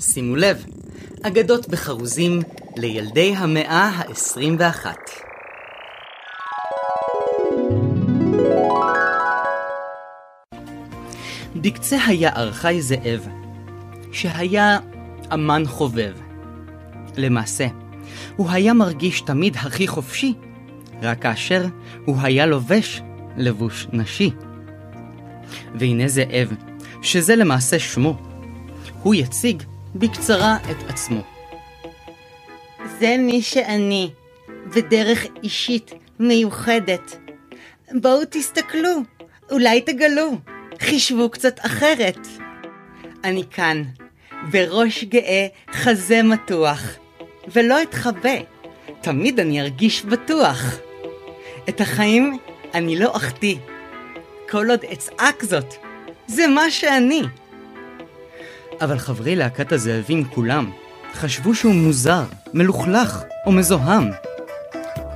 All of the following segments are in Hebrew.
שימו לב, אגדות בחרוזים לילדי המאה ה-21. בקצה היער חי זאב, שהיה אמן חובב. למעשה, הוא היה מרגיש תמיד הכי חופשי, רק כאשר הוא היה לובש לבוש נשי. והנה זאב, שזה למעשה שמו, הוא יציג בקצרה את עצמו. זה מי שאני, ודרך אישית מיוחדת. בואו תסתכלו, אולי תגלו, חישבו קצת אחרת. אני כאן, בראש גאה, חזה מתוח, ולא אתחבא, תמיד אני ארגיש בטוח. את החיים אני לא אחטיא, כל עוד אצעק זאת, זה מה שאני. אבל חברי להקת הזאבים כולם חשבו שהוא מוזר, מלוכלך או מזוהם.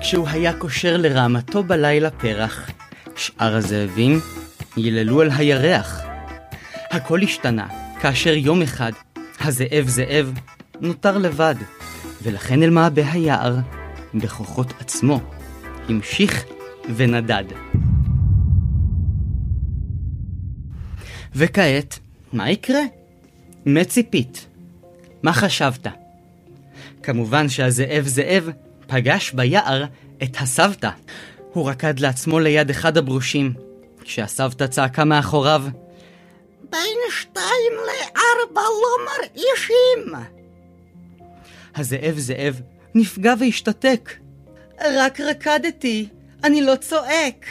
כשהוא היה קושר לרעמתו בלילה פרח, שאר הזאבים יללו על הירח. הכל השתנה כאשר יום אחד הזאב זאב נותר לבד, ולכן אל מעבה היער, בכוחות עצמו, המשיך ונדד. וכעת, מה יקרה? מציפית. מה חשבת? כמובן שהזאב זאב פגש ביער את הסבתא. הוא רקד לעצמו ליד אחד הברושים, כשהסבתא צעקה מאחוריו, בין שתיים לארבע לא מרעישים. הזאב זאב נפגע והשתתק. רק רקדתי, אני לא צועק.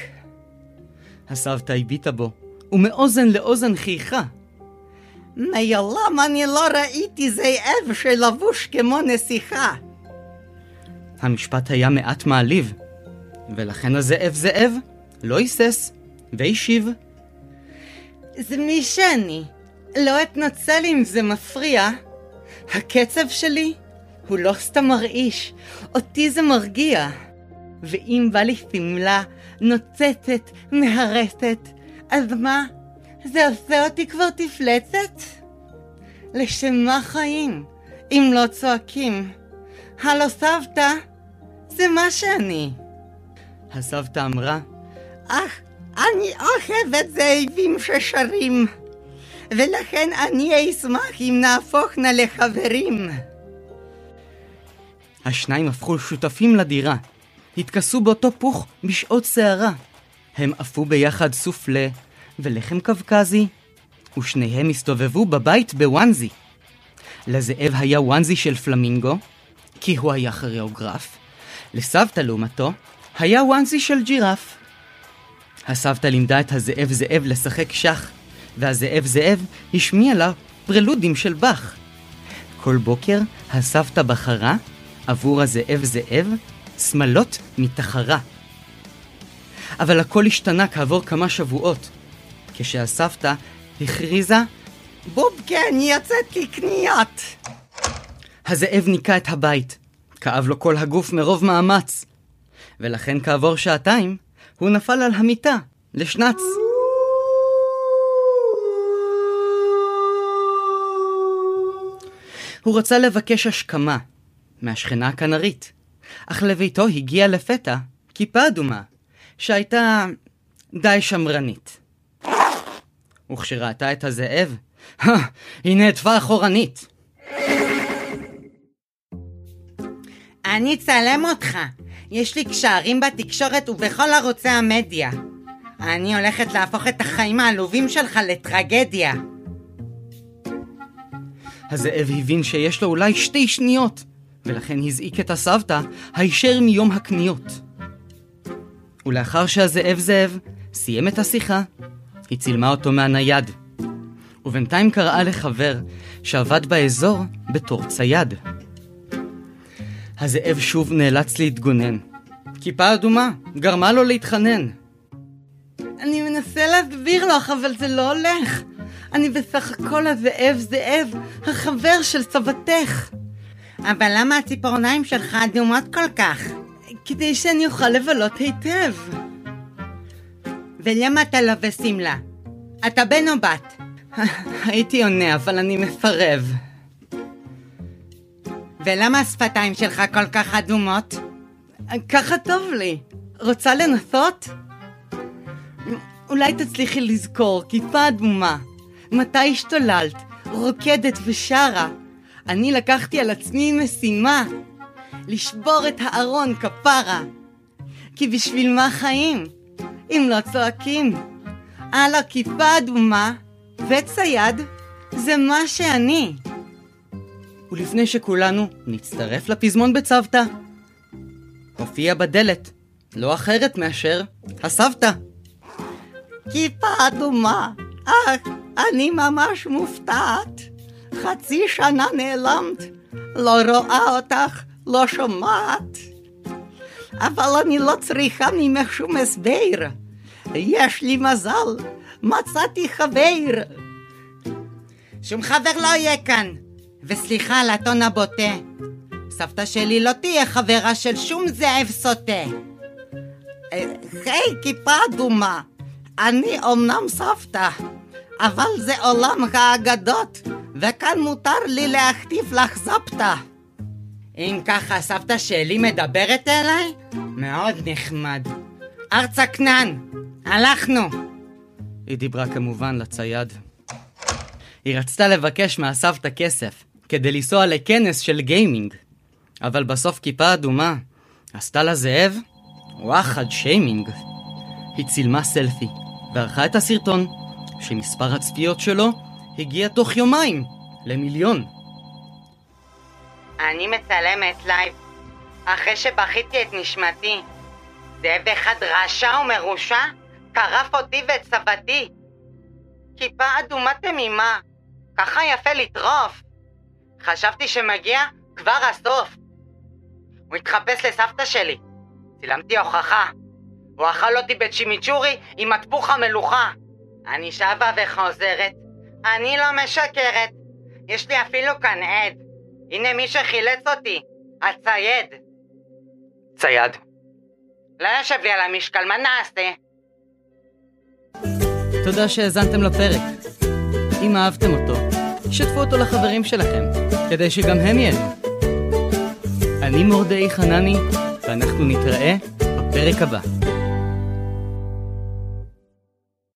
הסבתא הביטה בו, ומאוזן לאוזן חייכה. מעולם אני לא ראיתי זאב שלבוש כמו נסיכה. המשפט היה מעט מעליב, ולכן הזאב זאב לא היסס, והשיב. זה מי שאני. לא אתנצל אם זה מפריע. הקצב שלי הוא לא סתם מרעיש, אותי זה מרגיע. ואם בא לי שמלה נוצצת, מהרסת, אז מה? זה עושה אותי כבר תפלצת? לשם מה חיים, אם לא צועקים? הלו סבתא, זה מה שאני. הסבתא אמרה, אך, אני אוהבת זאבים ששרים, ולכן אני אשמח אם נהפוכנה לחברים. השניים הפכו שותפים לדירה, התכסו באותו פוך בשעות סערה. הם עפו ביחד סופלה ולחם קווקזי, ושניהם הסתובבו בבית בוואנזי. לזאב היה וואנזי של פלמינגו, כי הוא היה כריאוגרף. לסבתא לעומתו, היה וואנזי של ג'ירף. הסבתא לימדה את הזאב זאב לשחק שח, והזאב זאב השמיע לה פרלודים של באך. כל בוקר הסבתא בחרה עבור הזאב זאב שמלות מתחרה. אבל הכל השתנה כעבור כמה שבועות, כשהסבתא הכריזה בובקה, אני יוצאת לקניות. הזאב ניקה את הבית, כאב לו כל הגוף מרוב מאמץ, ולכן כעבור שעתיים הוא נפל על המיטה, לשנץ. הוא רצה לבקש השכמה מהשכנה הכנרית, אך לביתו הגיעה לפתע כיפה אדומה, שהייתה די שמרנית. וכשראתה את הזאב, היא נעטפה אחורנית. אני אצלם אותך. יש לי קשרים בתקשורת ובכל ערוצי המדיה. אני הולכת להפוך את החיים העלובים שלך לטרגדיה. הזאב הבין שיש לו אולי שתי שניות, ולכן הזעיק את הסבתא הישר מיום הקניות. ולאחר שהזאב זאב סיים את השיחה, היא צילמה אותו מהנייד. ובינתיים קראה לחבר שעבד באזור בתור צייד. הזאב שוב נאלץ להתגונן. כיפה אדומה גרמה לו להתחנן. אני מנסה להסביר לך, אבל זה לא הולך. אני בסך הכל הזאב זאב, החבר של סבתך. אבל למה הציפורניים שלך אדומות כל כך? כדי שאני אוכל לבלות היטב. ולמה אתה לובש שמלה? אתה בן או בת? הייתי עונה, אבל אני מפרב. ולמה השפתיים שלך כל כך אדומות? ככה טוב לי. רוצה לנסות? אולי תצליחי לזכור, כיפה אדומה. מתי השתוללת, רוקדת ושרה. אני לקחתי על עצמי משימה, לשבור את הארון כפרה. כי בשביל מה חיים, אם לא צועקים? על הכיפה אדומה וצייד, זה מה שאני. ולפני שכולנו נצטרף לפזמון בצוותא, הופיע בדלת, לא אחרת מאשר הסבתא. כיפה אדומה, אך אני ממש מופתעת. חצי שנה נעלמת, לא רואה אותך, לא שומעת. אבל אני לא צריכה ממך שום הסבר. יש לי מזל, מצאתי חבר. שום חבר לא יהיה כאן, וסליחה על הטון הבוטה. סבתא שלי לא תהיה חברה של שום זאב סוטה. אה, היי, כיפה אדומה, אני אומנם סבתא, אבל זה עולם האגדות, וכאן מותר לי להכתיב לך זפתא. אם ככה סבתא שלי מדברת אליי, מאוד נחמד. ארצה כנען, הלכנו. היא דיברה כמובן לצייד. היא רצתה לבקש מהסבתא כסף, כדי לנסוע לכנס של גיימינג. אבל בסוף כיפה אדומה עשתה לה זאב וואחד שיימינג. היא צילמה סלפי וערכה את הסרטון, שמספר הצפיות שלו הגיע תוך יומיים למיליון. אני מצלמת לייב, אחרי שבכיתי את נשמתי. זאב אחד רשע ומרושע טרף אותי ואת סבתי. כיפה אדומה תמימה, ככה יפה לטרוף. חשבתי שמגיע כבר הסוף. הוא התחפש לסבתא שלי. צילמתי הוכחה. הוא אכל אותי בצ'ימיצ'ורי עם מטפוך המלוכה. אני שבה וחוזרת. אני לא משקרת. יש לי אפילו כאן עד. הנה מי שחילץ אותי. הצייד. צייד. לא יושב לי על המשקל, מה נעשה? תודה שהאזנתם לפרק. אם אהבתם אותו, שתפו אותו לחברים שלכם, כדי שגם הם ייהנו. אני מורדאי חנני, ואנחנו נתראה בפרק הבא.